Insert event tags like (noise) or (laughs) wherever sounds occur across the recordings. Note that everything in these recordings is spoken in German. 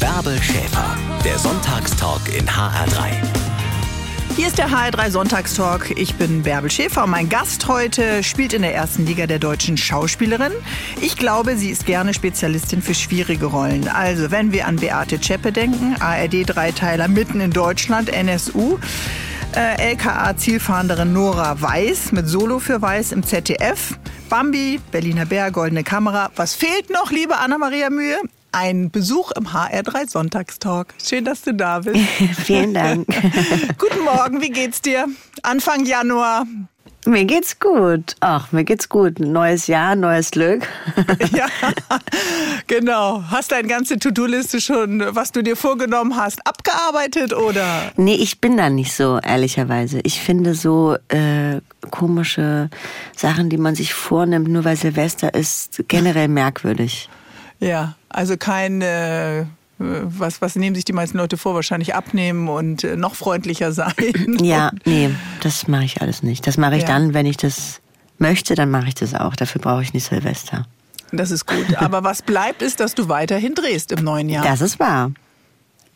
Bärbel Schäfer, der Sonntagstalk in HR3. Hier ist der HR3 Sonntagstalk. Ich bin Bärbel Schäfer mein Gast heute spielt in der ersten Liga der deutschen Schauspielerin. Ich glaube, sie ist gerne Spezialistin für schwierige Rollen. Also, wenn wir an Beate Zschäpe denken, ARD-Dreiteiler mitten in Deutschland, NSU. Äh, LKA-Zielfahnderin Nora Weiß mit Solo für Weiß im ZDF. Bambi, Berliner Bär, Goldene Kamera. Was fehlt noch, liebe Anna-Maria Mühe? Ein Besuch im HR3 Sonntagstalk. Schön, dass du da bist. (laughs) Vielen Dank. (laughs) Guten Morgen, wie geht's dir? Anfang Januar. Mir geht's gut. Ach, mir geht's gut. Neues Jahr, neues Glück. (laughs) ja, genau. Hast deine ganze To-Do-Liste schon, was du dir vorgenommen hast, abgearbeitet oder? Nee, ich bin da nicht so, ehrlicherweise. Ich finde so äh, komische Sachen, die man sich vornimmt, nur weil Silvester ist, generell merkwürdig. Ja, also kein... Äh was, was nehmen sich die meisten Leute vor? Wahrscheinlich abnehmen und äh, noch freundlicher sein. (laughs) Ja, nee, das mache ich alles nicht. Das mache ich ja. dann, wenn ich das möchte, dann mache ich das auch. Dafür brauche ich nicht Silvester. Das ist gut. (laughs) Aber was bleibt, ist, dass du weiterhin drehst im neuen Jahr. Das ist wahr.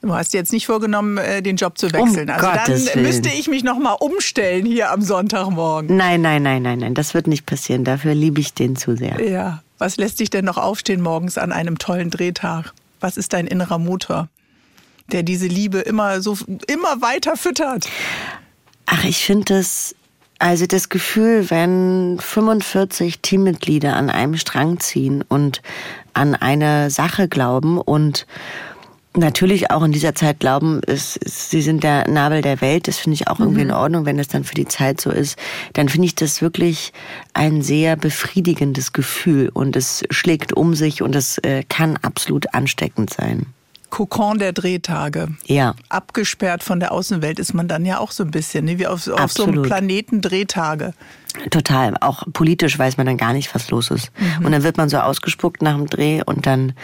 Du hast jetzt nicht vorgenommen, äh, den Job zu wechseln. Um also Gottes dann Willen. müsste ich mich noch mal umstellen hier am Sonntagmorgen. Nein, nein, nein, nein, nein. Das wird nicht passieren. Dafür liebe ich den zu sehr. Ja. Was lässt dich denn noch aufstehen morgens an einem tollen Drehtag? Was ist dein innerer Motor, der diese Liebe immer so immer weiter füttert? Ach, ich finde das, also das Gefühl, wenn 45 Teammitglieder an einem Strang ziehen und an eine Sache glauben und natürlich auch in dieser Zeit glauben, es, es, sie sind der Nabel der Welt. Das finde ich auch irgendwie mhm. in Ordnung, wenn das dann für die Zeit so ist. Dann finde ich das wirklich ein sehr befriedigendes Gefühl und es schlägt um sich und es äh, kann absolut ansteckend sein. Kokon der Drehtage. Ja. Abgesperrt von der Außenwelt ist man dann ja auch so ein bisschen, ne? wie auf, auf so einem Planeten Drehtage. Total. Auch politisch weiß man dann gar nicht, was los ist. Mhm. Und dann wird man so ausgespuckt nach dem Dreh und dann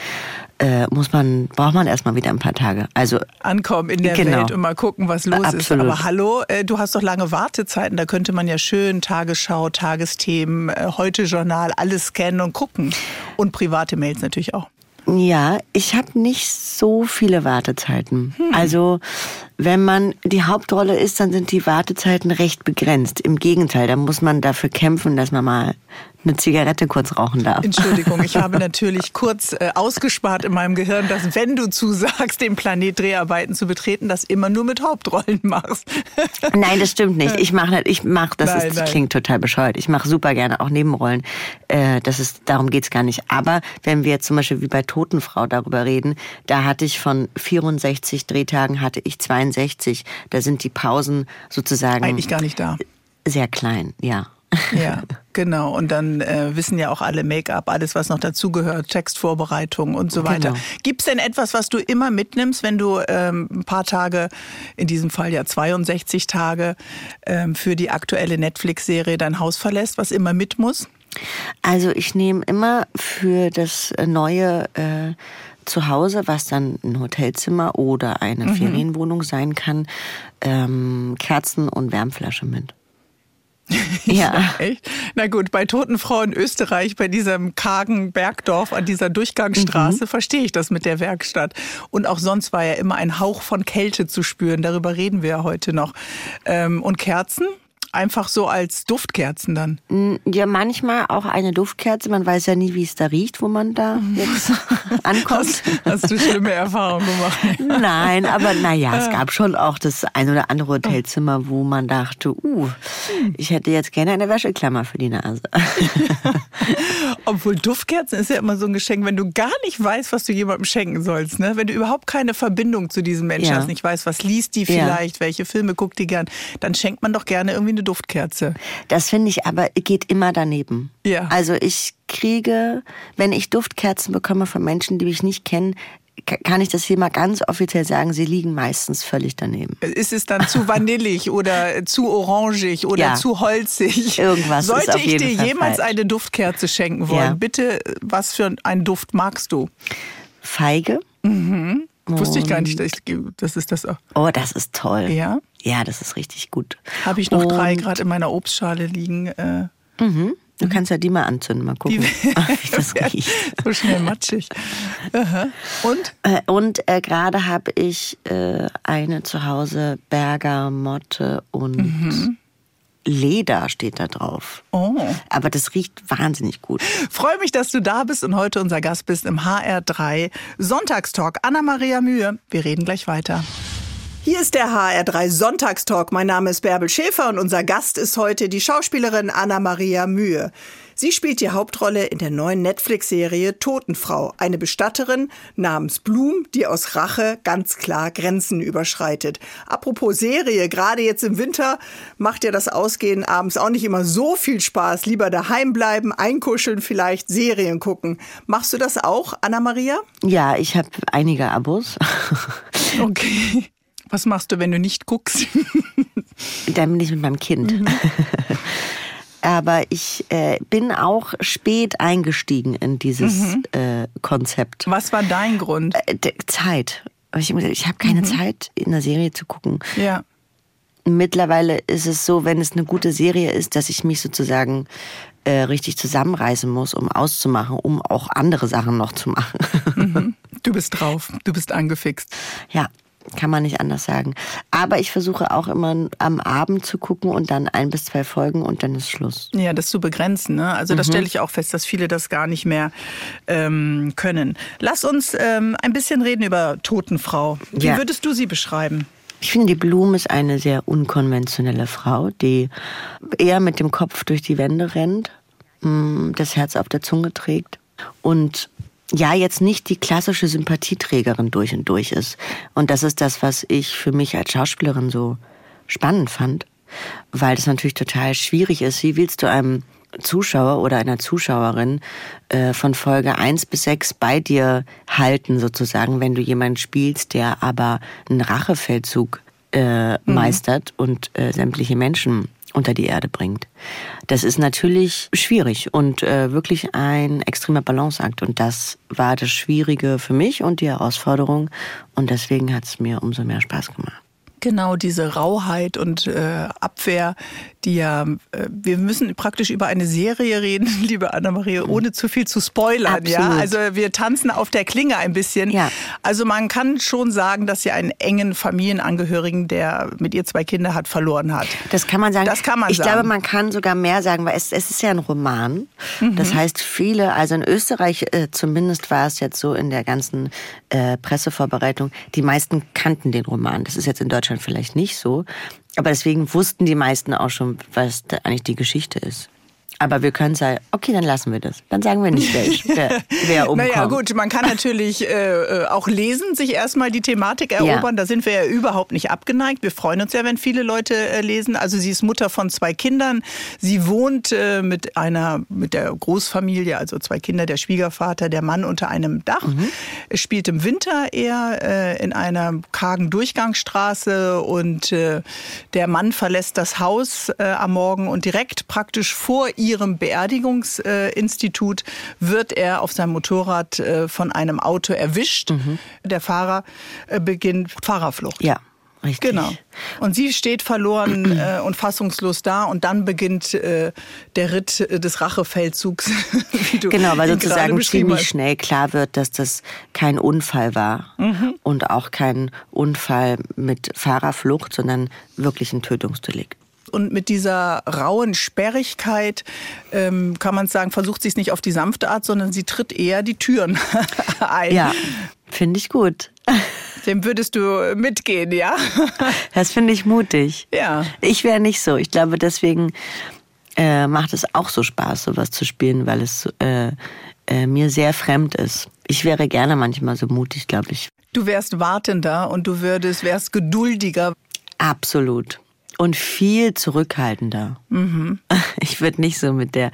äh, muss man, braucht man erstmal wieder ein paar Tage. Also ankommen in der genau. Welt und mal gucken, was los Absolut. ist. Aber hallo, äh, du hast doch lange Wartezeiten. Da könnte man ja schön Tagesschau, Tagesthemen, äh, heute Journal, alles scannen und gucken. Und private Mails natürlich auch. Ja, ich habe nicht so viele Wartezeiten. Hm. Also wenn man die Hauptrolle ist, dann sind die Wartezeiten recht begrenzt. Im Gegenteil, da muss man dafür kämpfen, dass man mal eine Zigarette kurz rauchen darf. Entschuldigung, ich habe (laughs) natürlich kurz äh, ausgespart in meinem Gehirn, dass wenn du zusagst, den Planet Dreharbeiten zu betreten, das immer nur mit Hauptrollen machst. (laughs) nein, das stimmt nicht. Ich mache ich mach, das, nein, ist, das klingt total bescheuert. Ich mache super gerne auch Nebenrollen. Äh, das ist, darum geht's gar nicht. Aber wenn wir jetzt zum Beispiel wie bei Totenfrau darüber reden, da hatte ich von 64 Drehtagen hatte ich 62. Da sind die Pausen sozusagen eigentlich gar nicht da. Sehr klein, ja. (laughs) Ja, genau. Und dann äh, wissen ja auch alle Make-up, alles, was noch dazugehört, Textvorbereitung und so weiter. Genau. Gibt es denn etwas, was du immer mitnimmst, wenn du ähm, ein paar Tage, in diesem Fall ja 62 Tage, ähm, für die aktuelle Netflix-Serie dein Haus verlässt, was immer mit muss? Also ich nehme immer für das neue äh, zu Hause, was dann ein Hotelzimmer oder eine mhm. Ferienwohnung sein kann, ähm, Kerzen und Wärmflasche mit. (laughs) Ja. echt? Na gut, bei Toten Frau in Österreich, bei diesem kargen Bergdorf an dieser Durchgangsstraße, mhm. verstehe ich das mit der Werkstatt. Und auch sonst war ja immer ein Hauch von Kälte zu spüren. Darüber reden wir ja heute noch. Ähm, und Kerzen? Einfach so als Duftkerzen dann? Ja, manchmal auch eine Duftkerze. Man weiß ja nie, wie es da riecht, wo man da (laughs) jetzt (laughs) ankommt. Hast, hast, du schlimme Erfahrungen gemacht? (laughs) Nein, aber naja, es gab schon auch das ein oder andere Hotelzimmer, wo man dachte, uh, ich hätte jetzt gerne eine Wäscheklammer für die Nase. Obwohl Duftkerzen ist ja immer so ein Geschenk, wenn du gar nicht weißt, was du jemandem schenken sollst. Ne? Wenn du überhaupt keine Verbindung zu diesem Menschen ja. hast, nicht weißt, was liest die vielleicht, ja. welche Filme guckt die gern, dann schenkt man doch gerne irgendwie eine Duftkerze. Das finde ich aber geht immer daneben. Ja. Also ich kriege, wenn ich Duftkerzen bekomme von Menschen, die mich nicht kennen, kann ich das hier mal ganz offiziell sagen, sie liegen meistens völlig daneben. Ist es dann zu (laughs) vanillig oder zu orangig oder ja. zu holzig? Irgendwas Sollte ich dir Fall jemals falsch. eine Duftkerze schenken wollen, Ja. bitte, was für einen Duft magst du? Feige. Mhm. Wusste ich gar nicht, dass das ist das. Oh, das ist toll. Ja, Ja, das ist richtig gut. habe ich noch drei Und- gerade in meiner Obstschale liegen. Äh, Du kannst ja die mal anzünden, mal gucken, wie (laughs) das (laughs) riecht. so schnell matschig. Aha. Und? Äh, Und äh, gerade habe ich äh, eine zu Hause, Bergamotte und Mhm. Leder steht da drauf. Oh. Aber das riecht wahnsinnig gut. Freue mich, dass du da bist und heute unser Gast bist im HR3 Sonntagstalk. Anna-Maria Mühe. Wir reden gleich weiter. Hier ist der HR3 Sonntagstalk. Mein Name ist Bärbel Schäfer und unser Gast ist heute die Schauspielerin Anna-Maria Mühe. Sie spielt die Hauptrolle in der neuen Netflix-Serie Totenfrau, eine Bestatterin namens Blum, die aus Rache ganz klar Grenzen überschreitet. Apropos Serie, gerade jetzt im Winter macht ja das Ausgehen abends auch nicht immer so viel Spaß. Lieber daheim bleiben, einkuscheln, vielleicht Serien gucken. Machst du das auch, Anna-Maria? Ja, ich habe einige Abos. Okay. Was machst du, wenn du nicht guckst? (laughs) Dann bin ich mit meinem Kind. Mhm. (laughs) Aber ich äh, bin auch spät eingestiegen in dieses Mhm. äh, Konzept. Was war dein Grund? Äh, Zeit. Ich, ich habe keine Mhm. Zeit, in einer Serie zu gucken. Ja. Mittlerweile ist es so, wenn es eine gute Serie ist, dass ich mich sozusagen äh, richtig zusammenreißen muss, um auszumachen, um auch andere Sachen noch zu machen. (laughs) Du bist drauf. Du bist angefixt. ja, kann man nicht anders sagen. Aber ich versuche auch immer am Abend zu gucken und dann ein bis zwei Folgen und dann ist Schluss. Ja, das zu begrenzen. Ne? Also das stelle ich auch fest, dass viele das gar nicht mehr ähm, können. Lass uns ähm, ein bisschen reden über Totenfrau. Wie Ja. würdest du sie beschreiben? Ich finde, die Blume ist eine sehr unkonventionelle Frau, die eher mit dem Kopf durch die Wände rennt, mh, das Herz auf der Zunge trägt und ja, jetzt nicht die klassische Sympathieträgerin durch und durch ist. Und das ist das, was ich für mich als Schauspielerin so spannend fand, weil das natürlich total schwierig ist. Wie willst du einem Zuschauer oder einer Zuschauerin äh, von Folge 1 bis 6 bei dir halten, sozusagen, wenn du jemanden spielst, der aber einen Rachefeldzug äh, meistert und äh, sämtliche Menschen unter die Erde bringt. Das ist natürlich schwierig und äh, wirklich ein extremer Balanceakt. Und das war das Schwierige für mich und die Herausforderung. Und deswegen hat es mir umso mehr Spaß gemacht. Genau, diese Rauheit und äh, Abwehr, die ja, äh, wir müssen praktisch über eine Serie reden, (laughs) liebe Anna-Maria, ohne zu viel zu spoilern. Ja? Absolut. Also wir tanzen auf der Klinge ein bisschen. Ja. Also man kann schon sagen, dass sie einen engen Familienangehörigen, der mit ihr zwei Kinder hat, verloren hat. Das kann man sagen. Das kann man ich sagen. glaube, man kann sogar mehr sagen, weil es, es ist ja ein Roman. Das Mhm. heißt, viele, also in Österreich äh, zumindest war es jetzt so in der ganzen äh, Pressevorbereitung, die meisten kannten den Roman. Das ist jetzt in Deutschland vielleicht nicht so. Aber deswegen wussten die meisten auch schon, was eigentlich die Geschichte ist. Aber wir können sagen, okay, dann lassen wir das. Dann sagen wir nicht, wer, wer (laughs) umkommt. Naja, gut, man kann natürlich äh, äh, auch lesen, sich erstmal die Thematik erobern. Da sind wir ja überhaupt nicht abgeneigt. Wir freuen uns ja, wenn viele Leute äh, lesen. Also sie ist Mutter von zwei Kindern. Sie wohnt äh, mit einer, mit der Großfamilie, also zwei Kinder, der Schwiegervater, der Mann unter einem Dach. Es spielt im Winter eher äh, in einer kargen Durchgangsstraße und äh, der Mann verlässt das Haus am Morgen und direkt praktisch vor ihrem Beerdigungsinstitut wird er auf seinem Motorrad äh, von einem Auto erwischt. Der Fahrer äh, beginnt Fahrerflucht. Ja, richtig. Genau. Und sie steht verloren äh, und fassungslos da und dann beginnt äh, der Ritt äh, des Rachefeldzugs. (laughs) Genau, weil sozusagen ziemlich hast. schnell klar wird, dass das kein Unfall war Mhm. und auch kein Unfall mit Fahrerflucht, sondern wirklich ein Tötungsdelikt. Und mit dieser rauen Sperrigkeit ähm, kann man sagen, versucht sie es nicht auf die sanfte Art, sondern sie tritt eher die Türen (laughs) ein. Ja, finde ich gut. Dem würdest du mitgehen, ja? (laughs) Das finde ich mutig. Ja. Ich wäre nicht so. Ich glaube, deswegen äh, macht es auch so Spaß, sowas zu spielen, weil es äh, äh, mir sehr fremd ist. Ich wäre gerne manchmal so mutig, glaube ich. Du wärst wartender und du würdest, wärst geduldiger. Absolut. Und viel zurückhaltender. Mhm. (laughs) Ich würde nicht so mit der,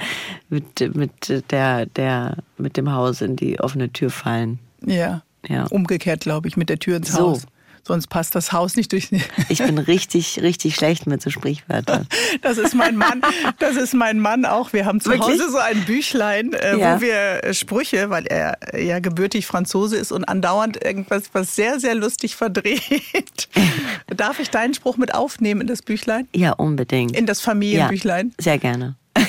mit, mit der, der, mit dem Haus in die offene Tür fallen. Ja. Ja. Umgekehrt, glaube ich, mit der Tür ins So. Haus. Sonst passt das Haus nicht durch. Ich bin richtig, richtig schlecht mit so Sprichwörtern. (laughs) Das ist mein Mann. Das ist mein Mann auch. Wir haben zu Wirklich? Hause so ein Büchlein, äh, Ja. wo wir äh, Sprüche, weil er ja gebürtig Franzose ist und andauernd irgendwas, was sehr, sehr lustig verdreht. (laughs) Darf ich deinen Spruch mit aufnehmen in das Büchlein? Ja, unbedingt. In das Familienbüchlein? Ja, sehr gerne. (laughs)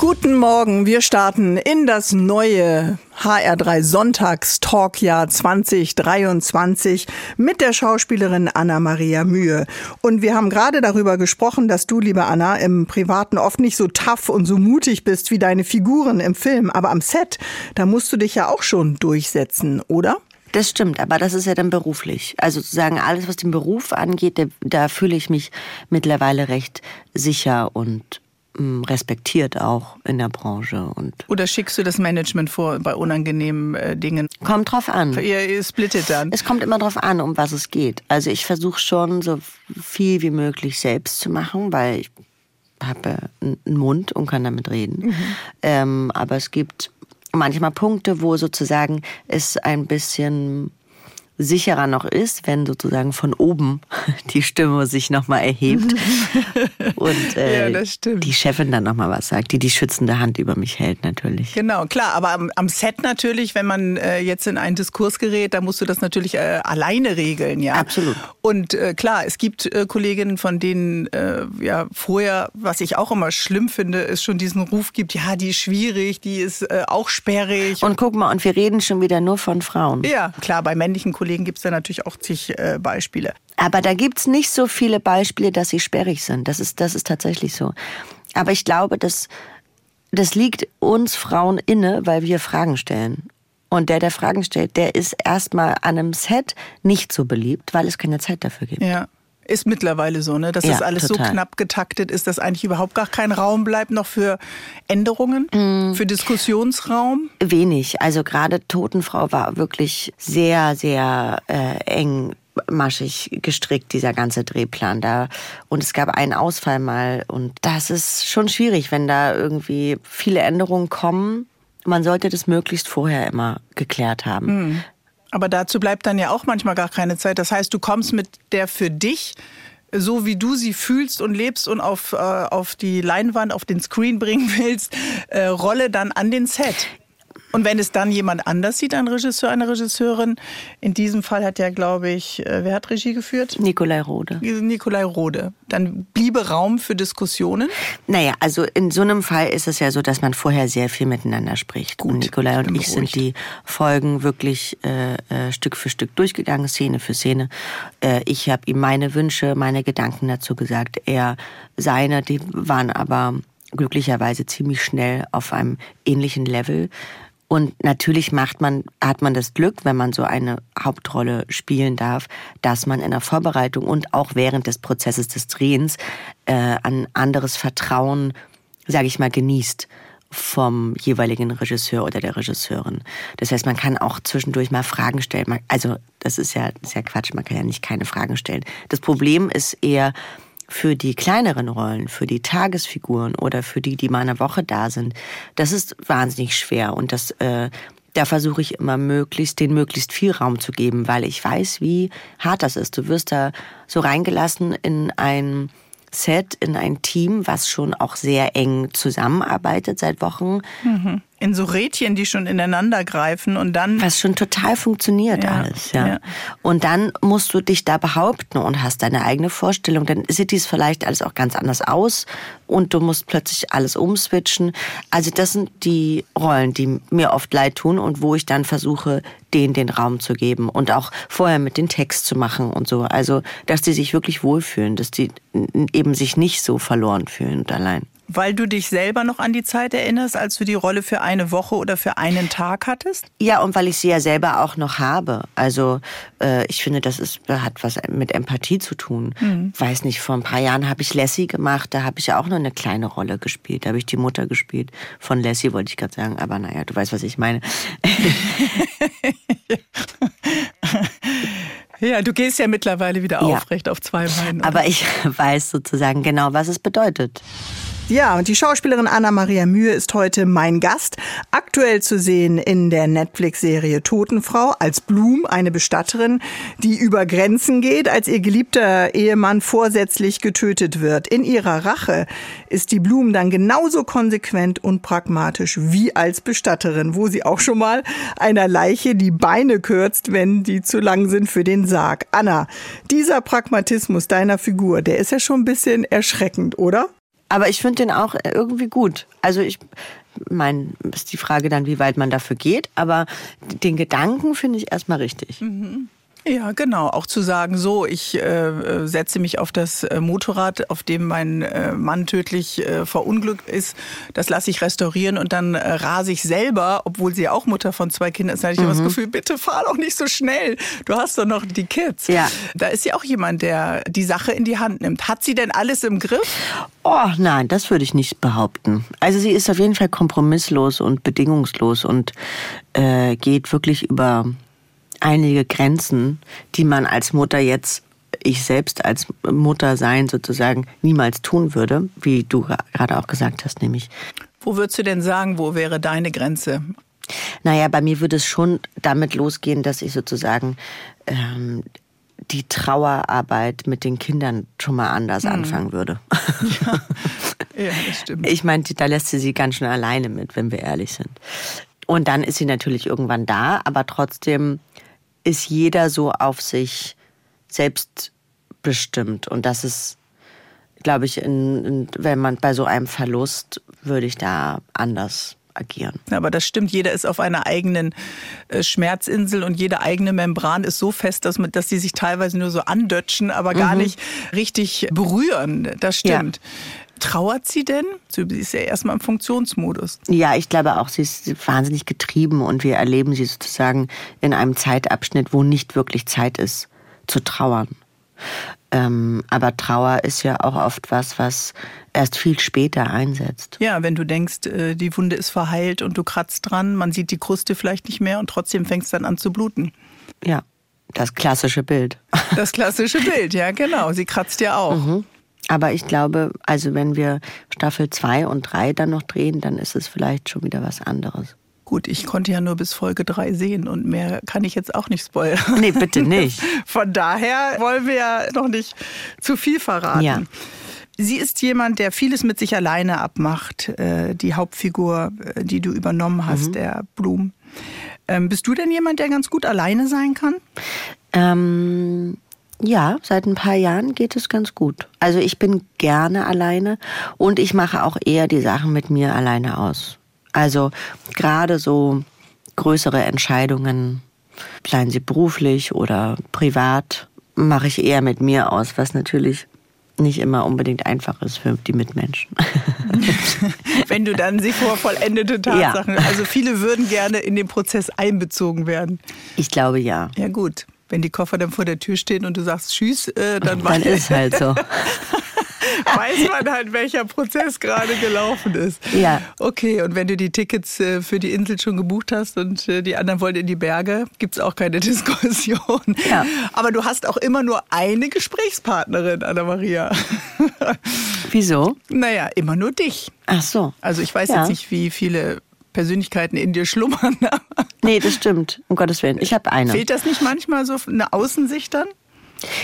Guten Morgen, wir starten in das neue HR3 Sonntagstalkjahr 2023 mit der Schauspielerin Anna-Maria Mühe. Und wir haben gerade darüber gesprochen, dass du, liebe Anna, im Privaten oft nicht so tough und so mutig bist wie deine Figuren im Film. Aber am Set, da musst du dich ja auch schon durchsetzen, oder? Das stimmt, aber das ist ja dann beruflich. Also sozusagen alles, was den Beruf angeht, da, da fühle ich mich mittlerweile recht sicher und respektiert auch in der Branche. Und Oder schickst du das Management vor bei unangenehmen äh, Dingen? Kommt drauf an. Ihr, ihr splittet dann. Es kommt immer drauf an, um was es geht. Also ich versuche schon so viel wie möglich selbst zu machen, weil ich habe einen Mund und kann damit reden. Mhm. Ähm, aber es gibt manchmal Punkte, wo sozusagen es ein bisschen sicherer noch ist, wenn sozusagen von oben (laughs) die Stimme sich nochmal erhebt (laughs) und äh, ja, die Chefin dann nochmal was sagt, die die schützende Hand über mich hält natürlich. Genau, klar, aber am, am Set natürlich, wenn man äh, jetzt in einen Diskurs gerät, da musst du das natürlich äh, alleine regeln, ja. Absolut. Und äh, klar, es gibt äh, Kolleginnen, von denen äh, ja vorher, was ich auch immer schlimm finde, es schon diesen Ruf gibt, ja, die ist schwierig, die ist auch sperrig. Und guck mal, und wir reden schon wieder nur von Frauen. Ja, klar, bei männlichen Kollegen Kollegen gibt es da natürlich auch zig äh, Beispiele. Aber da gibt es nicht so viele Beispiele, dass sie sperrig sind. Das ist, das ist tatsächlich so. Aber ich glaube, dass das liegt uns Frauen inne, weil wir Fragen stellen. Und der, der Fragen stellt, der ist erstmal an einem Set nicht so beliebt, weil es keine Zeit dafür gibt. Ja. Ist mittlerweile so, ne? dass ja, das alles total. so knapp getaktet ist, dass eigentlich überhaupt gar kein Raum bleibt noch für Änderungen, mm. für Diskussionsraum? Wenig. Also gerade Totenfrau war wirklich sehr, sehr äh, eng maschig gestrickt, dieser ganze Drehplan da. Und es gab einen Ausfall mal. Und das ist schon schwierig, wenn da irgendwie viele Änderungen kommen. Man sollte das möglichst vorher immer geklärt haben. Mhm. Aber dazu bleibt dann ja auch manchmal gar keine Zeit. Das heißt, du kommst mit der für dich so wie du sie fühlst und lebst und auf, äh, auf die Leinwand, auf den Screen bringen (laughs) willst, äh, Rolle dann an den Set. Und wenn es dann jemand anders sieht, ein Regisseur, eine Regisseurin, in diesem Fall hat ja, glaube ich, äh, wer hat Regie geführt? Nikolai Rode. Nikolai Rode. Dann bliebe Raum für Diskussionen? Naja, also in so einem Fall ist es ja so, dass man vorher sehr viel miteinander spricht. Gut, und Nikolai und ich beruhigt. sind die Folgen wirklich äh, äh, Stück für Stück durchgegangen, Szene für Szene. Äh, ich habe ihm meine Wünsche, meine Gedanken dazu gesagt. Er seine, die waren aber glücklicherweise ziemlich schnell auf einem ähnlichen Level. Und natürlich macht man, hat man das Glück, wenn man so eine Hauptrolle spielen darf, dass man in der Vorbereitung und auch während des Prozesses des Drehens äh, ein anderes Vertrauen, sage ich mal, genießt vom jeweiligen Regisseur oder der Regisseurin. Das heißt, man kann auch zwischendurch mal Fragen stellen. Also das ist ja, das ist ja Quatsch, man kann ja nicht keine Fragen stellen. Das Problem ist eher, für die kleineren Rollen, für die Tagesfiguren oder für die, die mal eine Woche da sind, das ist wahnsinnig schwer. Und das, äh, da versuche ich immer möglichst, den möglichst viel Raum zu geben, weil ich weiß, wie hart das ist. Du wirst da so reingelassen in ein Set, in ein Team, was schon auch sehr eng zusammenarbeitet seit Wochen. Mhm in so Rädchen, die schon ineinander greifen und dann. Was schon total funktioniert ja, alles, ja. ja. Und dann musst du dich da behaupten und hast deine eigene Vorstellung. Dann sieht dies vielleicht alles auch ganz anders aus und du musst plötzlich alles umswitchen. Also das sind die Rollen, die mir oft leid tun und wo ich dann versuche, denen den Raum zu geben und auch vorher mit den Text zu machen und so. Also, dass die sich wirklich wohlfühlen, dass die eben sich nicht so verloren fühlen und allein. Weil du dich selber noch an die Zeit erinnerst, als du die Rolle für eine Woche oder für einen Tag hattest? Ja, und weil ich sie ja selber auch noch habe. Also äh, ich finde, das ist, hat was mit Empathie zu tun. Mhm. Weiß nicht, vor ein paar Jahren habe ich Lassie gemacht, da habe ich ja auch nur eine kleine Rolle gespielt. Da habe ich die Mutter gespielt. Von Lassie wollte ich gerade sagen, aber naja, du weißt, was ich meine. (laughs) Ja, du gehst ja mittlerweile wieder aufrecht ja. auf zwei Beinen. Aber ich (laughs) weiß sozusagen genau, was es bedeutet. Ja, und die Schauspielerin Anna-Maria Mühe ist heute mein Gast. Aktuell zu sehen in der Netflix-Serie Totenfrau als Blum, eine Bestatterin, die über Grenzen geht, als ihr geliebter Ehemann vorsätzlich getötet wird. In ihrer Rache ist die Blum dann genauso konsequent und pragmatisch wie als Bestatterin, wo sie auch schon mal einer Leiche die Beine kürzt, wenn die zu lang sind für den Sarg. Anna, dieser Pragmatismus deiner Figur, der ist ja schon ein bisschen erschreckend, oder? Aber ich finde den auch irgendwie gut. Also ich meine, ist die Frage dann, wie weit man dafür geht. Aber den Gedanken finde ich erstmal richtig. Mhm. Ja, genau. Auch zu sagen, so, ich äh, setze mich auf das äh, Motorrad, auf dem mein äh, Mann tödlich äh, verunglückt ist, das lasse ich restaurieren und dann äh, rase ich selber, obwohl sie auch Mutter von zwei Kindern ist, da hatte ich mhm. das Gefühl, bitte fahr doch nicht so schnell. Du hast doch noch die Kids. Ja. Da ist ja auch jemand, der die Sache in die Hand nimmt. Hat sie denn alles im Griff? Oh nein, das würde ich nicht behaupten. Also sie ist auf jeden Fall kompromisslos und bedingungslos und äh, geht wirklich über einige Grenzen, die man als Mutter jetzt, ich selbst als Mutter sein sozusagen, niemals tun würde, wie du gerade auch gesagt hast, nämlich. Wo würdest du denn sagen, wo wäre deine Grenze? Naja, bei mir würde es schon damit losgehen, dass ich sozusagen ähm, die Trauerarbeit mit den Kindern schon mal anders hm. anfangen würde. (laughs) Ja. ja, das stimmt. Ich meine, da lässt sie sie ganz schön alleine mit, wenn wir ehrlich sind. Und dann ist sie natürlich irgendwann da, aber trotzdem ist jeder so auf sich selbst bestimmt. Und das ist, glaube ich, in, in, wenn man bei so einem Verlust würde ich da anders agieren. Aber das stimmt, jeder ist auf einer eigenen äh, Schmerzinsel und jede eigene Membran ist so fest, dass, man, dass die sich teilweise nur so andötschen, aber gar mhm. nicht richtig berühren. Das stimmt. Ja. Trauert sie denn? Sie ist ja erstmal im Funktionsmodus. Ja, ich glaube auch, sie ist wahnsinnig getrieben und wir erleben sie sozusagen in einem Zeitabschnitt, wo nicht wirklich Zeit ist zu trauern. Ähm, aber Trauer ist ja auch oft was, was erst viel später einsetzt. Ja, wenn du denkst, äh, die Wunde ist verheilt und du kratzt dran, man sieht die Kruste vielleicht nicht mehr und trotzdem fängt es dann an zu bluten. Ja, das klassische Bild. Das klassische (laughs) Bild, ja, genau. Sie kratzt ja auch. Mhm. Aber ich glaube, also wenn wir Staffel 2 und 3 dann noch drehen, dann ist es vielleicht schon wieder was anderes. Gut, ich konnte ja nur bis Folge 3 sehen und mehr kann ich jetzt auch nicht spoilern. Nee, bitte (laughs) nicht. Von daher wollen wir ja noch nicht zu viel verraten. Ja. Sie ist jemand, der vieles mit sich alleine abmacht. Äh, die Hauptfigur, äh, die du übernommen hast, mhm. der Blum. Ähm, bist du denn jemand, der ganz gut alleine sein kann? Ähm, ja, seit ein paar Jahren geht es ganz gut. Also ich bin gerne alleine und ich mache auch eher die Sachen mit mir alleine aus. Also gerade so größere Entscheidungen, seien sie beruflich oder privat, mache ich eher mit mir aus, was natürlich nicht immer unbedingt einfach ist für die Mitmenschen. (laughs) Wenn du dann sie vor vollendete Tatsachen, ja. also viele würden gerne in den Prozess einbezogen werden. Ich glaube ja. Ja gut wenn die Koffer dann vor der Tür stehen und du sagst Tschüss, äh, dann, dann ist halt so. (laughs) weiß man halt, welcher Prozess gerade gelaufen ist. Ja. Okay, und wenn du die Tickets äh, für die Insel schon gebucht hast und äh, die anderen wollen in die Berge, gibt es auch keine (laughs) Diskussion. Ja. Aber du hast auch immer nur eine Gesprächspartnerin, Anna-Maria. (laughs) Wieso? Naja, immer nur dich. Ach so. Also ich weiß ja. jetzt nicht, wie viele Persönlichkeiten in dir schlummern. (laughs) nee, das stimmt, um Gottes Willen. Ich habe eine. Fehlt das nicht manchmal so eine Außensicht dann?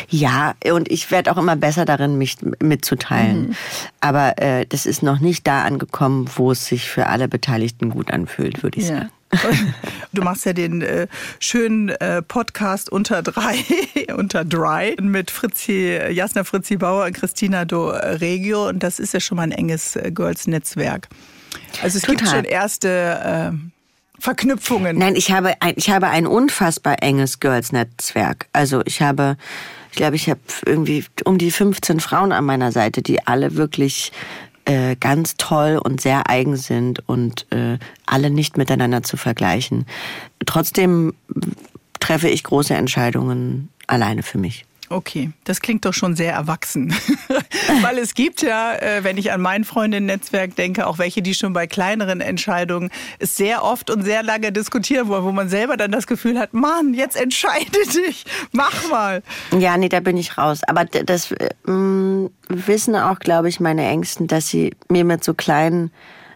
Ja, und ich werde auch immer besser darin, mich mitzuteilen. Mhm. Aber äh, das ist noch nicht da angekommen, wo es sich für alle Beteiligten gut anfühlt, würde ich ja. sagen. (laughs) Du machst ja den äh, schönen äh, Podcast unter drei, (laughs) unter Dry mit Fritzi, Jasna Fritzi Bauer und Christina Do Regio. Und das ist ja schon mal ein enges äh, Girls-Netzwerk. Also es Total. gibt schon erste äh, Verknüpfungen. Nein, ich habe ein, ich habe ein unfassbar enges Girls-Netzwerk. Also ich habe, ich glaube, ich habe irgendwie um die 15 Frauen an meiner Seite, die alle wirklich äh, ganz toll und sehr eigen sind und äh, alle nicht miteinander zu vergleichen. Trotzdem treffe ich große Entscheidungen alleine für mich. Okay, das klingt doch schon sehr erwachsen. (laughs) Weil es gibt ja, äh, wenn ich an mein Freundinnen-Netzwerk denke, auch welche, die schon bei kleineren Entscheidungen sehr oft und sehr lange diskutieren wollen, wo man selber dann das Gefühl hat, Mann, jetzt entscheide (laughs) dich, mach mal. Ja, nee, da bin ich raus. Aber das äh, wissen auch, glaube ich, meine Ängsten, dass sie mir mit so kleinen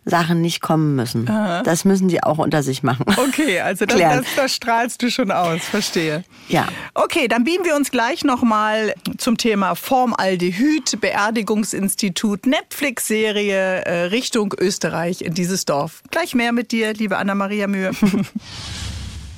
Sachen nicht kommen müssen. Aha. Das müssen die auch unter sich machen. Okay, also das, das, das, strahlst du schon aus, verstehe. Ja. Okay, dann beamen wir uns gleich nochmal zum Thema Formaldehyd, Beerdigungsinstitut, Netflix-Serie äh, Richtung Österreich in dieses Dorf. Gleich mehr mit dir, liebe Anna-Maria Mühe. (laughs)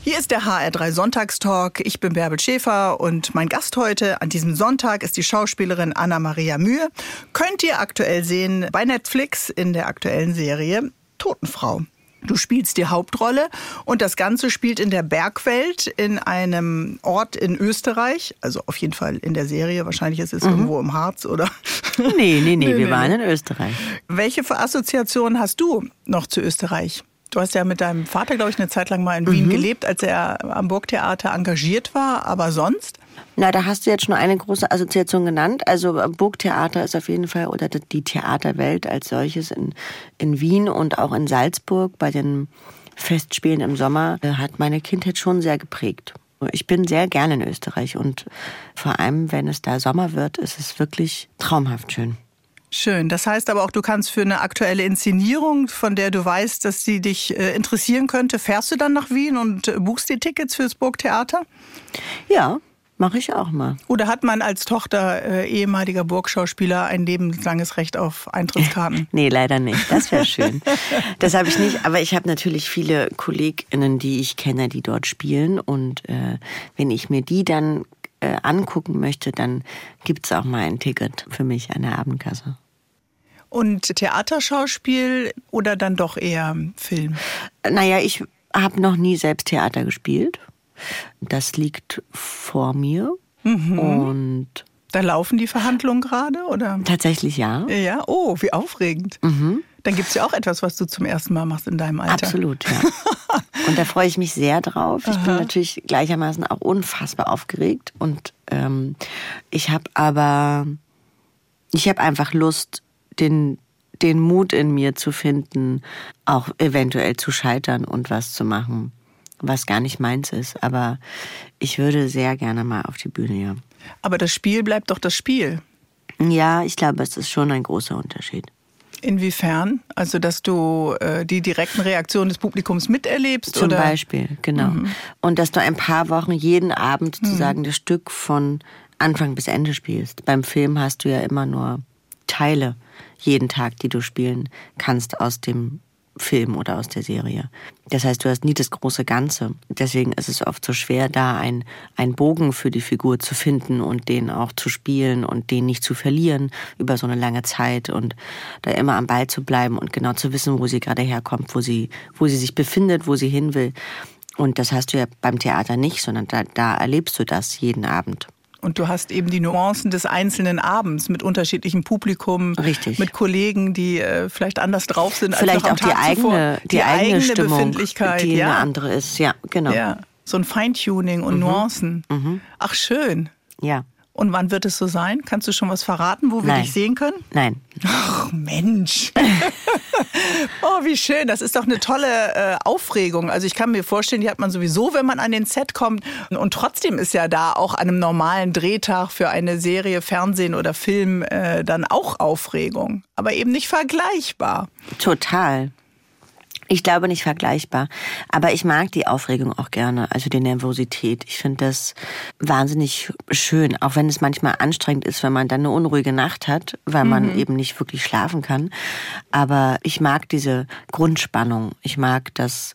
Hier ist der HR3 Sonntagstalk. Ich bin Bärbel Schäfer und mein Gast heute an diesem Sonntag ist die Schauspielerin Anna-Maria Mühe. Könnt ihr aktuell sehen bei Netflix in der aktuellen Serie Totenfrau. Du spielst die Hauptrolle und das Ganze spielt in der Bergwelt in einem Ort in Österreich. Also auf jeden Fall in der Serie. Wahrscheinlich ist es mhm. irgendwo im Harz oder. Nee, nee, nee, nee (laughs) wir nee, waren in Österreich. Welche Assoziationen hast du noch zu Österreich? Du hast ja mit deinem Vater, glaube ich, eine Zeit lang mal in Wien mhm. gelebt, als er am Burgtheater engagiert war. Aber sonst? Na, da hast du jetzt schon eine große Assoziation genannt. Also Burgtheater ist auf jeden Fall, oder die Theaterwelt als solches in, in Wien und auch in Salzburg bei den Festspielen im Sommer äh, hat meine Kindheit schon sehr geprägt. Ich bin sehr gerne in Österreich und vor allem, wenn es da Sommer wird, ist es wirklich traumhaft schön. Schön. Das heißt aber auch, du kannst für eine aktuelle Inszenierung, von der du weißt, dass sie dich äh, interessieren könnte, fährst du dann nach Wien und äh, buchst die Tickets fürs Burgtheater? Ja, Mache ich auch mal. Oder hat man als Tochter äh, ehemaliger Burgschauspieler ein lebenslanges Recht auf Eintrittskarten? (laughs) nee, leider nicht. Das wäre schön. (laughs) das habe ich nicht. Aber ich habe natürlich viele KollegInnen, die ich kenne, die dort spielen. Und äh, wenn ich mir die dann äh, angucken möchte, dann gibt es auch mal ein Ticket für mich an der Abendkasse. Und Theaterschauspiel oder dann doch eher Film? Naja, ich habe noch nie selbst Theater gespielt. Das liegt vor mir. Mhm. Und da laufen die Verhandlungen gerade, oder? Tatsächlich ja. Ja, oh, wie aufregend. Mhm. Dann gibt es ja auch etwas, was du zum ersten Mal machst in deinem Alter. Absolut, ja. (laughs) und da freue ich mich sehr drauf. Ich Aha. bin natürlich gleichermaßen auch unfassbar aufgeregt. Und ähm, ich habe aber, ich habe einfach Lust, den, den Mut in mir zu finden, auch eventuell zu scheitern und was zu machen, was gar nicht meins ist. Aber ich würde sehr gerne mal auf die Bühne, ja. Aber das Spiel bleibt doch das Spiel. Ja, ich glaube, es ist schon ein großer Unterschied. Inwiefern? Also, dass du äh, die direkten Reaktionen des Publikums miterlebst? Zum oder? Beispiel, genau. Mhm. Und dass du ein paar Wochen jeden Abend sozusagen mhm. das Stück von Anfang bis Ende spielst. Beim Film hast du ja immer nur Teile jeden Tag, die du spielen kannst aus dem Film oder aus der Serie. Das heißt, du hast nie das große Ganze. Deswegen ist es oft so schwer, da ein, ein Bogen für die Figur zu finden und den auch zu spielen und den nicht zu verlieren über so eine lange Zeit und da immer am Ball zu bleiben und genau zu wissen, wo sie gerade herkommt, wo sie, wo sie sich befindet, wo sie hin will. Und das hast du ja beim Theater nicht, sondern da, da erlebst du das jeden Abend. Und du hast eben die Nuancen des einzelnen Abends mit unterschiedlichem Publikum, Richtig. mit Kollegen, die äh, vielleicht anders drauf sind vielleicht als auch die eigene, die, die, eigene, Stimmung, Befindlichkeit, die ja. eine andere ist. Ja, genau. Ja, so ein Feintuning und mhm. Nuancen. Mhm. Ach schön. Ja. Und wann wird es so sein? Kannst du schon was verraten, wo wir Nein. dich sehen können? Nein. Ach Mensch. (laughs) oh, wie schön. Das ist doch eine tolle äh, Aufregung. Also ich kann mir vorstellen, die hat man sowieso, wenn man an den Set kommt. Und trotzdem ist ja da auch an einem normalen Drehtag für eine Serie, Fernsehen oder Film äh, dann auch Aufregung. Aber eben nicht vergleichbar. Total. Ich glaube nicht vergleichbar. Aber ich mag die Aufregung auch gerne, also die Nervosität. Ich finde das wahnsinnig schön, auch wenn es manchmal anstrengend ist, wenn man dann eine unruhige Nacht hat, weil man mhm. eben nicht wirklich schlafen kann. Aber ich mag diese Grundspannung. Ich mag das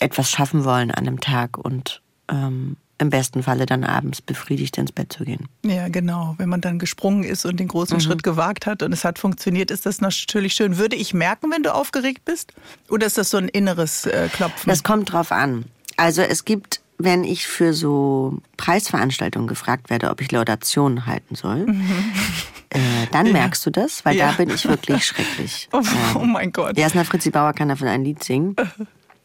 etwas schaffen wollen an einem Tag und ähm, im besten Falle dann abends befriedigt ins Bett zu gehen. Ja, genau. Wenn man dann gesprungen ist und den großen mhm. Schritt gewagt hat und es hat funktioniert, ist das natürlich schön. Würde ich merken, wenn du aufgeregt bist? Oder ist das so ein inneres äh, Klopfen? Das kommt drauf an. Also es gibt, wenn ich für so Preisveranstaltungen gefragt werde, ob ich Laudationen halten soll, mhm. (laughs) äh, dann ja. merkst du das, weil ja. da bin ich wirklich schrecklich. Oh, (laughs) oh mein Gott. Jasna Fritzi Bauer kann davon ein Lied singen.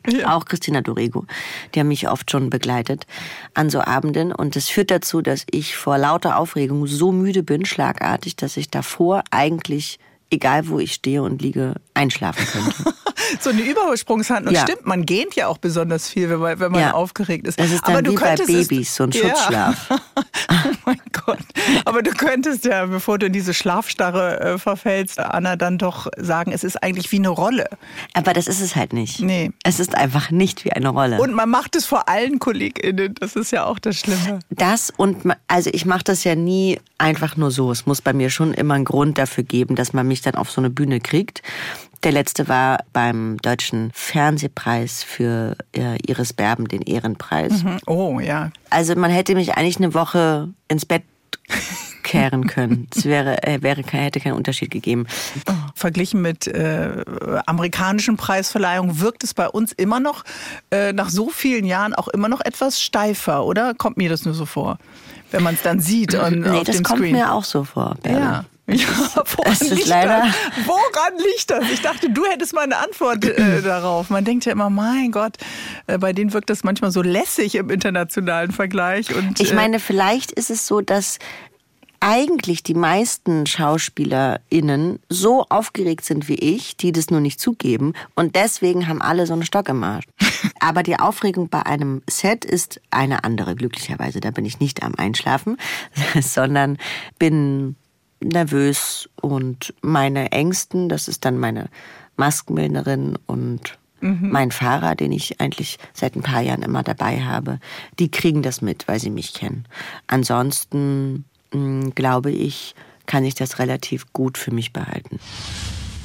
Ja. Auch Christina Dorego. Die haben mich oft schon begleitet an so Abenden. Und das führt dazu, dass ich vor lauter Aufregung so müde bin, schlagartig, dass ich davor eigentlich, egal wo ich stehe und liege, einschlafen könnte. (laughs) so eine Übersprungshandlung. Ja. Stimmt, man gähnt ja auch besonders viel, wenn man, wenn man ja. aufgeregt ist. Das ist dann Aber wie bei Babys, so ein Schutzschlaf. Ja. (laughs) oh mein Gott. Aber du könntest ja, bevor du in diese Schlafstarre äh, verfällst, Anna, dann doch sagen, es ist eigentlich wie eine Rolle. Aber das ist es halt nicht. Nee. Es ist einfach nicht wie eine Rolle. Und man macht es vor allen KollegInnen. Das ist ja auch das Schlimme. Das und, also ich mache das ja nie einfach nur so. Es muss bei mir schon immer einen Grund dafür geben, dass man mich dann auf so eine Bühne kriegt. Der letzte war beim Deutschen Fernsehpreis für äh, Iris Berben, den Ehrenpreis. Mhm. Oh, ja. Also man hätte mich eigentlich eine Woche ins Bett kehren können. (laughs) Es wäre, äh, wäre, hätte keinen Unterschied gegeben. Verglichen mit äh, amerikanischen Preisverleihungen wirkt es bei uns immer noch, äh, nach so vielen Jahren auch immer noch etwas steifer, oder? Kommt mir das nur so vor, wenn man es dann sieht on, (laughs) nee, auf das dem kommt Screen. mir auch so vor. Bärbel. Ja. Ja, woran Es liegt leider- das? Woran liegt das? Ich dachte, du hättest mal eine Antwort äh, (clears throat) darauf. Man denkt ja immer, mein Gott, äh, bei denen wirkt das manchmal so lässig im internationalen Vergleich. Und, Ich äh, meine, vielleicht ist es so, dass eigentlich die meisten SchauspielerInnen so aufgeregt sind wie ich, die das nur nicht zugeben. Und deswegen haben alle so einen Stock im Arsch. (laughs) Aber die Aufregung bei einem Set ist eine andere, glücklicherweise. Da bin ich nicht am Einschlafen, (laughs) sondern bin nervös und meine Ängsten, das ist dann meine Maskenbildnerin und mein Fahrer, den ich eigentlich seit ein paar Jahren immer dabei habe, die kriegen das mit, weil sie mich kennen. Ansonsten mh, glaube ich, kann ich das relativ gut für mich behalten.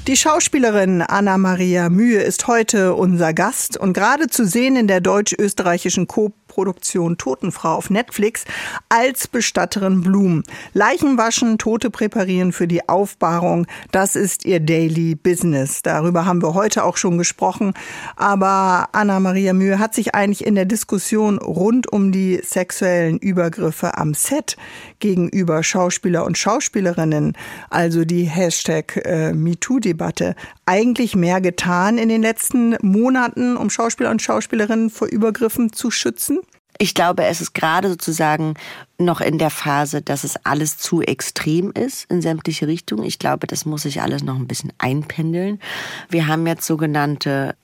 Die Schauspielerin Anna-Maria Mühe ist heute unser Gast und gerade zu sehen in der deutsch-österreichischen Co-Produktion Totenfrau auf Netflix als Bestatterin Blum. Leichen waschen, Tote präparieren für die Aufbahrung, das ist ihr Daily Business. Darüber haben wir heute auch schon gesprochen. Aber Anna-Maria Mühe hat sich eigentlich in der Diskussion rund um die sexuellen Übergriffe am Set gegenüber Schauspieler und Schauspielerinnen, also die Hashtag äh, MeToo-Debatte, eigentlich mehr getan in den letzten Monaten, um Schauspieler und Schauspielerinnen vor Übergriffen zu schützen? Ich glaube, es ist gerade sozusagen noch in der Phase, dass es alles zu extrem ist in sämtliche Richtungen. Ich glaube, das muss sich alles noch ein bisschen einpendeln. Wir haben jetzt sogenannte,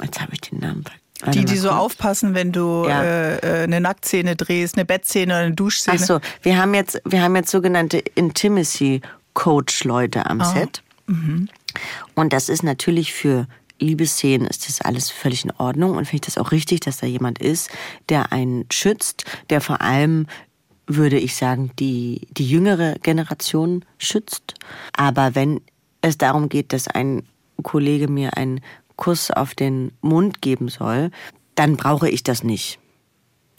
jetzt habe ich den Namen vergessen. Warte Die, die so aufpassen, wenn du Ja. äh, äh, eine Nacktszene drehst, eine Bettszene oder eine Duschszene. Ach so, wir haben jetzt, wir haben jetzt sogenannte Intimacy Coach Leute am Set. Und das ist natürlich für Liebesszenen ist das alles völlig in Ordnung und finde ich das auch richtig, dass da jemand ist, der einen schützt, der vor allem würde ich sagen, die, die jüngere Generation schützt. Aber wenn es darum geht, dass ein Kollege mir einen Kuss auf den Mund geben soll, dann brauche ich das nicht.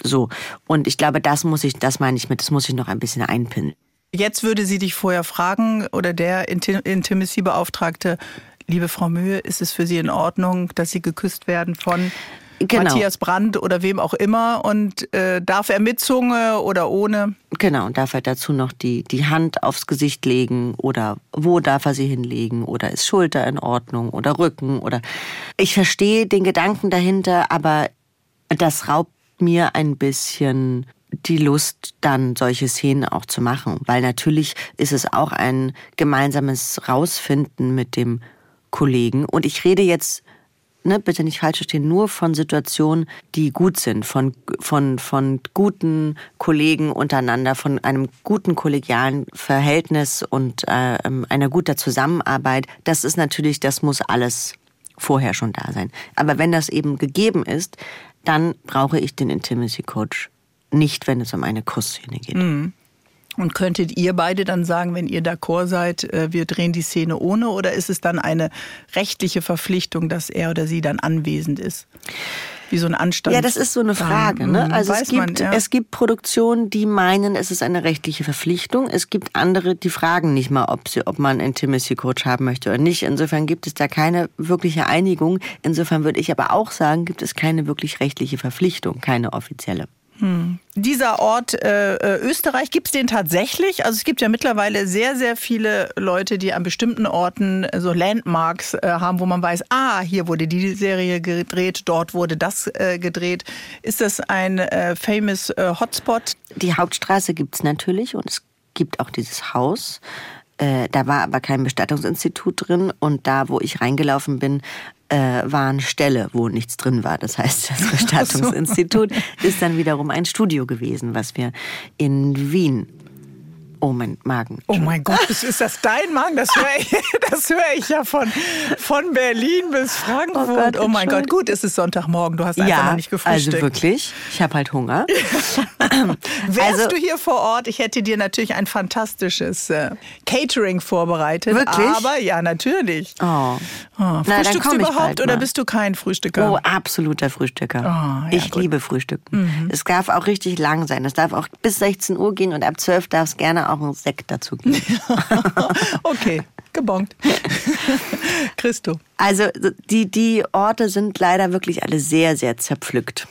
So. Und ich glaube, das muss ich, das meine ich mit, das muss ich noch ein bisschen einpinnen. Jetzt würde sie dich vorher fragen oder der Inti- Intimacy-Beauftragte, liebe Frau Mühe, ist es für Sie in Ordnung, dass Sie geküsst werden von Genau. Matthias Brandt oder wem auch immer und äh, darf er mit Zunge oder ohne? Genau, und darf er dazu noch die, die Hand aufs Gesicht legen oder wo darf er sie hinlegen oder ist Schulter in Ordnung oder Rücken oder ich verstehe den Gedanken dahinter, aber das raubt mir ein bisschen die Lust, dann solche Szenen auch zu machen, weil natürlich ist es auch ein gemeinsames Rausfinden mit dem Kollegen und ich rede jetzt ne, bitte nicht falsch verstehen, nur von Situationen, die gut sind, von, von, von guten Kollegen untereinander, von einem guten kollegialen Verhältnis und äh, einer guter Zusammenarbeit. Das ist natürlich, das muss alles vorher schon da sein. Aber wenn das eben gegeben ist, dann brauche ich den Intimacy Coach nicht, wenn es um eine Kussszene geht. Und könntet ihr beide dann sagen, wenn ihr d'accord seid, äh, wir drehen die Szene ohne oder ist es dann eine rechtliche Verpflichtung, dass er oder sie dann anwesend ist? Wie so ein Anstand. Ja, das ist so eine Frage. Ne? Also es Weiß man, gibt, ja. es gibt Produktionen, die meinen, es ist eine rechtliche Verpflichtung. Es gibt andere, die fragen nicht mal, ob, sie, ob man einen Intimacy Coach haben möchte oder nicht. Insofern gibt es da keine wirkliche Einigung. Insofern würde ich aber auch sagen, gibt es keine wirklich rechtliche Verpflichtung, keine offizielle. Dieser Ort äh, äh, Österreich, gibt es den tatsächlich? Also es gibt ja mittlerweile sehr, sehr viele Leute, die an bestimmten Orten äh, so Landmarks äh, haben, wo man weiß, ah, hier wurde die Serie gedreht, dort wurde das äh, gedreht. Ist das ein äh, famous Hotspot? Die Hauptstraße gibt's natürlich und es gibt auch dieses Haus. Da war aber kein Bestattungsinstitut drin und da, wo ich reingelaufen bin, äh, waren Ställe, wo nichts drin war. Das heißt, das (laughs) Bestattungsinstitut ist dann wiederum ein Studio gewesen, was wir in Wien Oh, mein Magen. Oh mein Gott, ist, das dein Magen? Das höre ich, (laughs) das hör ich ja von, von Berlin bis Frankfurt. Oh, Gott, oh mein Gott, gut, es ist Sonntagmorgen, du hast einfach ja, noch nicht gefrühstückt. Also wirklich, ich habe halt Hunger. (laughs) Wärst also, du hier vor Ort, ich hätte dir natürlich ein fantastisches äh, Catering vorbereitet. Wirklich? Aber ja, natürlich. Oh. oh. Frühstückst du überhaupt oder bist du kein Frühstücker? Oh, absoluter Frühstücker. Oh, ja, ich gut. liebe Frühstücken. Mhm. Es darf auch richtig lang sein. Es darf auch bis 16 Uhr gehen und ab 12 darf es gerne auch ein Sekt dazu geben. (laughs) okay, gebongt. (laughs) Christo. Also die, die Orte sind leider wirklich alle sehr, sehr zerpflückt.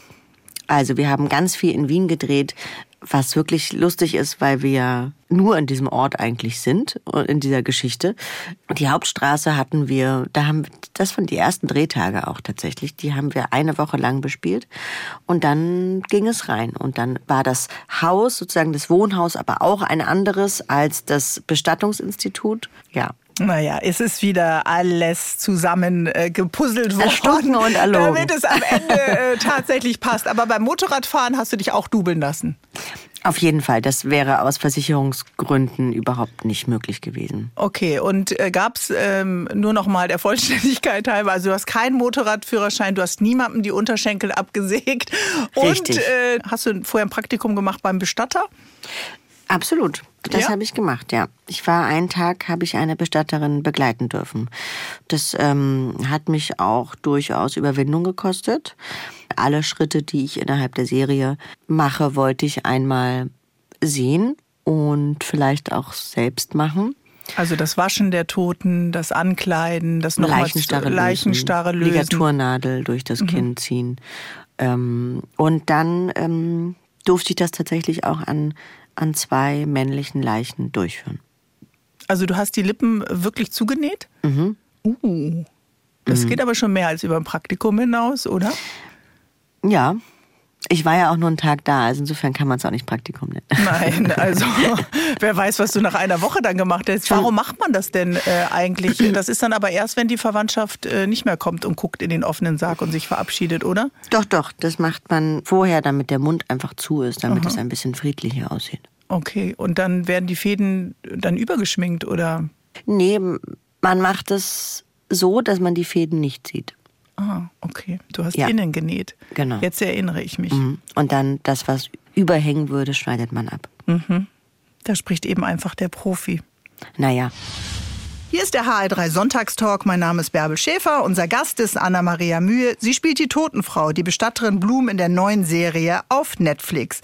Also wir haben ganz viel in Wien gedreht, was wirklich lustig ist, weil wir nur in diesem Ort eigentlich sind, in dieser Geschichte. Die Hauptstraße hatten wir, da haben das waren die ersten Drehtage auch tatsächlich, die haben wir eine Woche lang bespielt und dann ging es rein und dann war das Haus sozusagen das Wohnhaus, aber auch ein anderes als das Bestattungsinstitut. Ja, naja, es ist wieder alles zusammen äh, gepuzzelt worden, und erlogen. damit es am Ende äh, tatsächlich passt. Aber beim Motorradfahren hast du dich auch dubeln lassen. Auf jeden Fall, das wäre aus Versicherungsgründen überhaupt nicht möglich gewesen. Okay, und äh, gab es ähm, nur noch mal der Vollständigkeit halber, also du hast keinen Motorradführerschein, du hast niemandem die Unterschenkel abgesägt. Richtig. Und äh, hast du vorher ein Praktikum gemacht beim Bestatter? Absolut. Das Ja? habe ich gemacht, ja. Ich war einen Tag, habe ich eine Bestatterin begleiten dürfen. Das ähm, hat mich auch durchaus Überwindung gekostet. Alle Schritte, die ich innerhalb der Serie mache, wollte ich einmal sehen und vielleicht auch selbst machen. Also das Waschen der Toten, das Ankleiden, das nochmal Leichenstarre, Leichenstarre lösen. Ligaturnadel durch das Kinn ziehen. Ähm, und dann ähm, durfte ich das tatsächlich auch an, an zwei männlichen Leichen durchführen. Also du hast die Lippen wirklich zugenäht? Mhm. Uh, das geht aber schon mehr als über ein Praktikum hinaus, oder? Ja, ich war ja auch nur einen Tag da, also insofern kann man es auch nicht Praktikum nennen. Nein, (laughs) also wer weiß, was du nach einer Woche dann gemacht hast. Warum macht man das denn äh, eigentlich? (clears throat) Das ist dann aber erst, wenn die Verwandtschaft äh, nicht mehr kommt und guckt in den offenen Sarg und sich verabschiedet, oder? Doch, doch, das macht man vorher, damit der Mund einfach zu ist, damit es ein bisschen friedlicher aussieht. Okay, und dann werden die Fäden dann übergeschminkt, oder? Nee, man macht es so, dass man die Fäden nicht sieht. Ah, okay. Du hast Ja. innen genäht. Genau. Jetzt erinnere ich mich. Mhm. Und dann das, was überhängen würde, schneidet man ab. Da spricht eben einfach der Profi. Naja, Hier ist der HR3 Sonntagstalk. Mein Name ist Bärbel Schäfer. Unser Gast ist Anna-Maria Mühe. Sie spielt die Totenfrau, die Bestatterin Blum in der neuen Serie auf Netflix.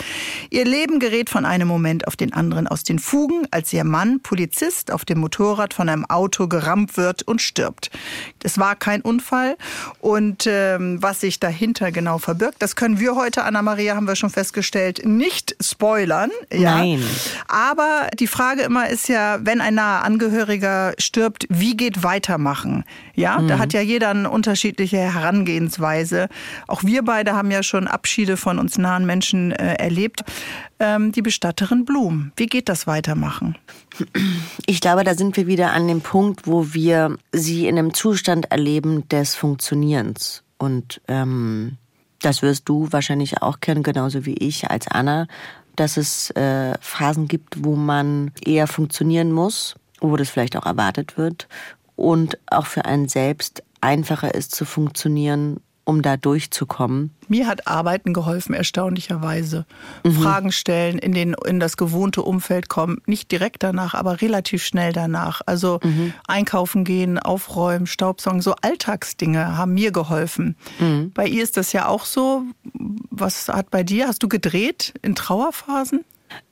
Ihr Leben gerät von einem Moment auf den anderen aus den Fugen, als ihr Mann, Polizist, auf dem Motorrad von einem Auto gerammt wird und stirbt. Das war kein Unfall. Und ähm, was sich dahinter genau verbirgt, das können wir heute, Anna-Maria, haben wir schon festgestellt, nicht spoilern. Ja. Nein. Aber die Frage immer ist ja, wenn ein naher Angehöriger stirbt, wie geht weitermachen? Ja, da hat ja jeder eine unterschiedliche Herangehensweise. Auch wir beide haben ja schon Abschiede von uns nahen Menschen äh, erlebt. Ähm, die Bestatterin Blum, wie geht das weitermachen? ich glaube, da sind wir wieder an dem Punkt, wo wir sie in einem Zustand erleben des Funktionierens. Und ähm, das wirst du wahrscheinlich auch kennen, genauso wie ich als Anna, dass es äh, Phasen gibt, wo man eher funktionieren muss, wo das vielleicht auch erwartet wird und auch für einen selbst einfacher ist zu funktionieren, um da durchzukommen. Mir hat Arbeiten geholfen, erstaunlicherweise. Fragen stellen, in, den, in das gewohnte Umfeld kommen. Nicht direkt danach, aber relativ schnell danach. Also einkaufen gehen, aufräumen, Staubsaugen, so Alltagsdinge haben mir geholfen. Bei ihr ist das ja auch so. Was hat bei dir? Hast du gedreht in Trauerphasen?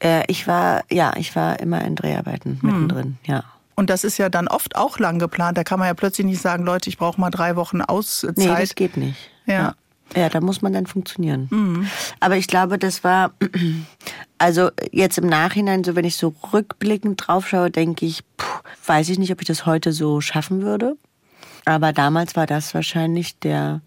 Äh, ich war, ja, ich war immer in Dreharbeiten mittendrin, ja. Und das ist ja dann oft auch lang geplant. Da kann man ja plötzlich nicht sagen, Leute, ich brauche mal drei Wochen Auszeit. Nee, das geht nicht. Ja. Ja, da muss man dann funktionieren. Aber ich glaube, das war, (clears throat) also jetzt im Nachhinein, so wenn ich so rückblickend drauf schaue, denke ich, puh, weiß ich nicht, ob ich das heute so schaffen würde. Aber damals war das wahrscheinlich der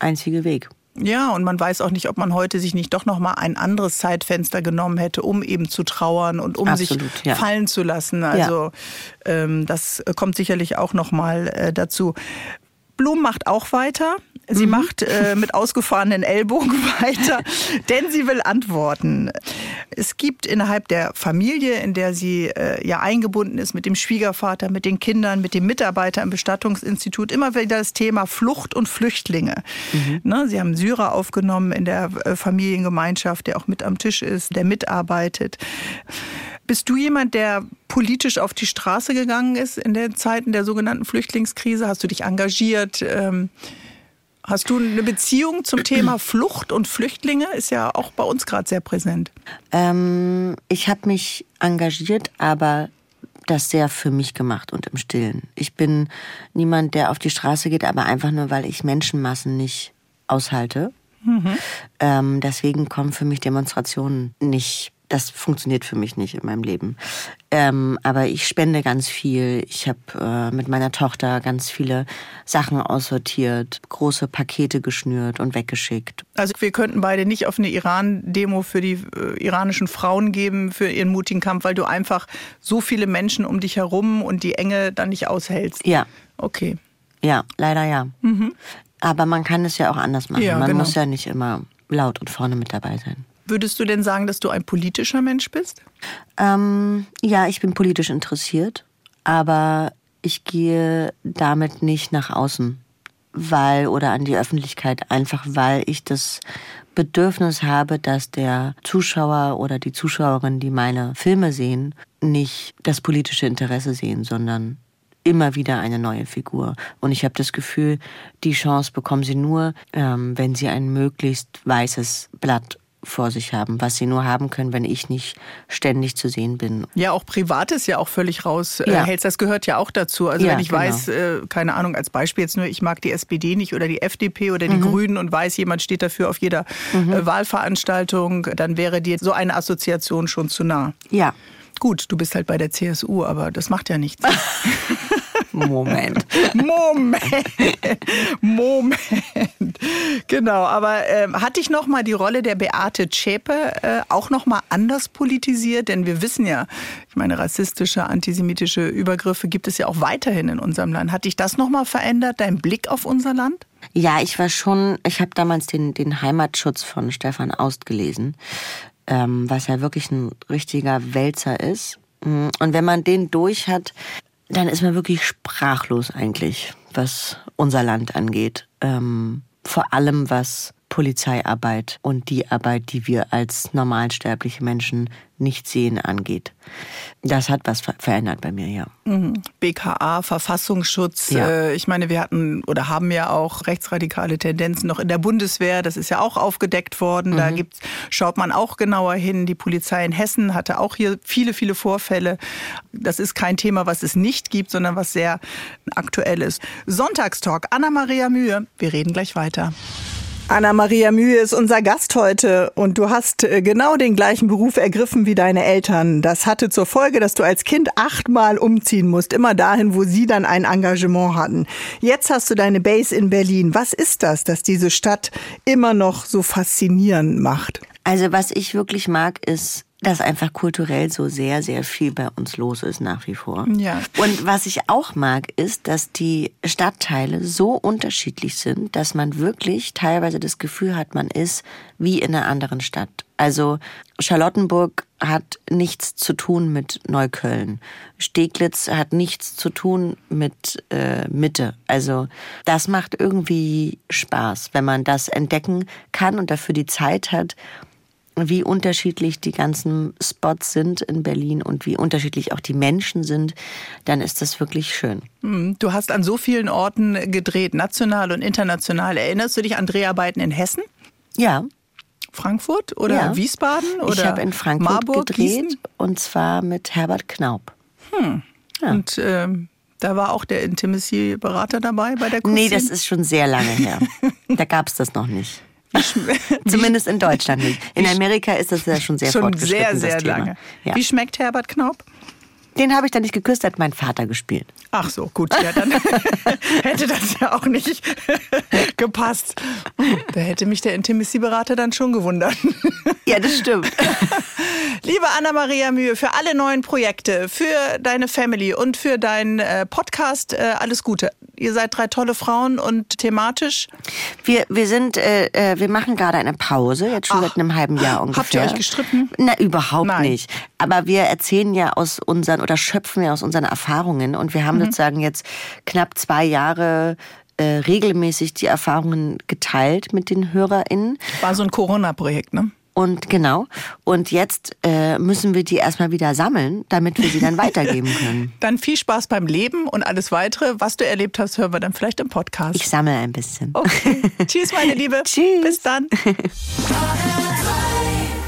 einzige Weg. Ja, und man weiß auch nicht, ob man heute sich nicht doch noch mal ein anderes Zeitfenster genommen hätte, um eben zu trauern und um Absolut, sich ja. fallen zu lassen. Also ähm, das kommt sicherlich auch noch mal äh, dazu. Blum macht auch weiter. Sie mhm. macht äh, mit ausgefahrenen Ellbogen (laughs) weiter, denn sie will antworten. Es gibt innerhalb der Familie, in der sie äh, ja eingebunden ist, mit dem Schwiegervater, mit den Kindern, mit dem Mitarbeiter im Bestattungsinstitut, immer wieder das Thema Flucht und Flüchtlinge. Mhm. Ne, sie haben Syrer aufgenommen in der äh, Familiengemeinschaft, der auch mit am Tisch ist, der mitarbeitet. Bist du jemand, der politisch auf die Straße gegangen ist in den Zeiten der sogenannten Flüchtlingskrise? Hast du dich engagiert? Ähm, hast du eine Beziehung zum Thema (clears throat) Flucht und Flüchtlinge? Ist ja auch bei uns gerade sehr präsent. Ähm, ich habe mich engagiert, aber das sehr für mich gemacht und im Stillen. Ich bin niemand, der auf die Straße geht, aber einfach nur, weil ich Menschenmassen nicht aushalte. Mhm. Ähm, deswegen kommen für mich Demonstrationen nicht das funktioniert für mich nicht in meinem Leben. Ähm, aber ich spende ganz viel. Ich habe äh, mit meiner Tochter ganz viele Sachen aussortiert, große Pakete geschnürt und weggeschickt. Also wir könnten beide nicht auf eine Iran-Demo für die äh, iranischen Frauen geben, für ihren mutigen Kampf, weil du einfach so viele Menschen um dich herum und die Enge dann nicht aushältst. Ja. Okay. Ja, leider ja. Mhm. Aber man kann es ja auch anders machen. Ja, man genau. muss ja nicht immer laut und vorne mit dabei sein. Würdest du denn sagen, dass du ein politischer Mensch bist? Ähm, ja, ich bin politisch interessiert, aber ich gehe damit nicht nach außen, weil oder an die Öffentlichkeit, einfach weil ich das Bedürfnis habe, dass der Zuschauer oder die Zuschauerin, die meine Filme sehen, nicht das politische Interesse sehen, sondern immer wieder eine neue Figur. Und ich habe das Gefühl, die Chance bekommen sie nur, ähm, wenn sie ein möglichst weißes Blatt vor sich haben, was sie nur haben können, wenn ich nicht ständig zu sehen bin. Ja, auch Privates ja auch völlig raus äh, ja. das gehört ja auch dazu. Also ja, wenn ich genau. weiß, äh, keine Ahnung, als Beispiel jetzt nur, ich mag die SPD nicht oder die FDP oder die mhm. Grünen und weiß, jemand steht dafür auf jeder mhm. äh, Wahlveranstaltung, dann wäre dir so eine Assoziation schon zu nah. Ja. Gut, du bist halt bei der CSU, aber das macht ja nichts. (laughs) Moment. (laughs) Moment. Moment. Genau, aber äh, hat dich nochmal die Rolle der Beate Zschäpe äh, auch nochmal anders politisiert? Denn wir wissen ja, ich meine, rassistische, antisemitische Übergriffe gibt es ja auch weiterhin in unserem Land. Hat dich das nochmal verändert, dein Blick auf unser Land? Ja, ich war schon, ich habe damals den, den Heimatschutz von Stefan Aust gelesen, ähm, was ja wirklich ein richtiger Wälzer ist. Und wenn man den durch hat, dann ist man wirklich sprachlos eigentlich, was unser Land angeht. Ähm, vor allem was Polizeiarbeit und die Arbeit, die wir als normalsterbliche Menschen nicht sehen, angeht. Das hat was verändert bei mir, ja. Mhm. BKA, Verfassungsschutz. Ja. Äh, ich meine, wir hatten oder haben ja auch rechtsradikale Tendenzen noch in der Bundeswehr. Das ist ja auch aufgedeckt worden. Mhm. Da gibt's, schaut man auch genauer hin. Die Polizei in Hessen hatte auch hier viele, viele Vorfälle. Das ist kein Thema, was es nicht gibt, sondern was sehr aktuell ist. Sonntagstalk. Anna-Maria Mühe. Wir reden gleich weiter. Anna-Maria Mühe ist unser Gast heute und du hast äh, genau den gleichen Beruf ergriffen wie deine Eltern. Das hatte zur Folge, dass du als Kind achtmal umziehen musst, immer dahin, wo sie dann ein Engagement hatten. Jetzt hast du deine Base in Berlin. Was ist das, dass diese Stadt immer noch so faszinierend macht? Also was ich wirklich mag, ist dass einfach kulturell so sehr, sehr viel bei uns los ist nach wie vor. Ja. Und was ich auch mag, ist, dass die Stadtteile so unterschiedlich sind, dass man wirklich teilweise das Gefühl hat, man ist wie in einer anderen Stadt. Also Charlottenburg hat nichts zu tun mit Neukölln. Steglitz hat nichts zu tun mit äh, Mitte. Also das macht irgendwie Spaß, wenn man das entdecken kann und dafür die Zeit hat wie unterschiedlich die ganzen Spots sind in Berlin und wie unterschiedlich auch die Menschen sind, dann ist das wirklich schön. Hm, du hast an so vielen Orten gedreht, national und international. Erinnerst du dich an Dreharbeiten in Hessen? Ja. Frankfurt oder ja. Wiesbaden oder Ich habe in Frankfurt Marburg, gedreht Gießen? und zwar mit Herbert Knaub. Hm. Ja. Und ähm, da war auch der Intimacy-Berater dabei bei der Cousin? Nee, das ist schon sehr lange her. (laughs) da gab es das noch nicht. (laughs) (laughs) Zumindest in Deutschland nicht. In Amerika ist das ja schon sehr schon sehr, sehr lange. Ja. Wie schmeckt Herbert Knaub? Den habe ich dann nicht geküsst, hat mein Vater gespielt. Ach so, gut, ja, dann (laughs) hätte das ja auch nicht (laughs) gepasst. Da hätte mich der Intimacy-Berater dann schon gewundert. Ja, das stimmt. (laughs) Liebe Anna-Maria Mühe, für alle neuen Projekte, für deine Family und für deinen äh, Podcast äh, alles Gute. Ihr seid drei tolle Frauen und thematisch. Wir, wir sind, äh, äh wir machen gerade eine Pause, jetzt schon Ach, seit einem halben Jahr ungefähr. Habt ihr euch gestritten? Na, überhaupt Nein. nicht. Aber wir erzählen ja aus unseren oder schöpfen ja aus unseren Erfahrungen und wir haben sozusagen jetzt knapp zwei Jahre äh, regelmäßig die Erfahrungen geteilt mit den HörerInnen. War so ein Corona-Projekt, ne? Und genau. Und jetzt äh, müssen wir die erstmal wieder sammeln, damit wir sie dann (laughs) weitergeben können. Dann viel Spaß beim Leben und alles weitere. Was du erlebt hast, hören wir dann vielleicht im Podcast. Ich sammle ein bisschen. okay. (laughs) Tschüss, meine Liebe. Tschüss. Bis dann. HR3 (laughs)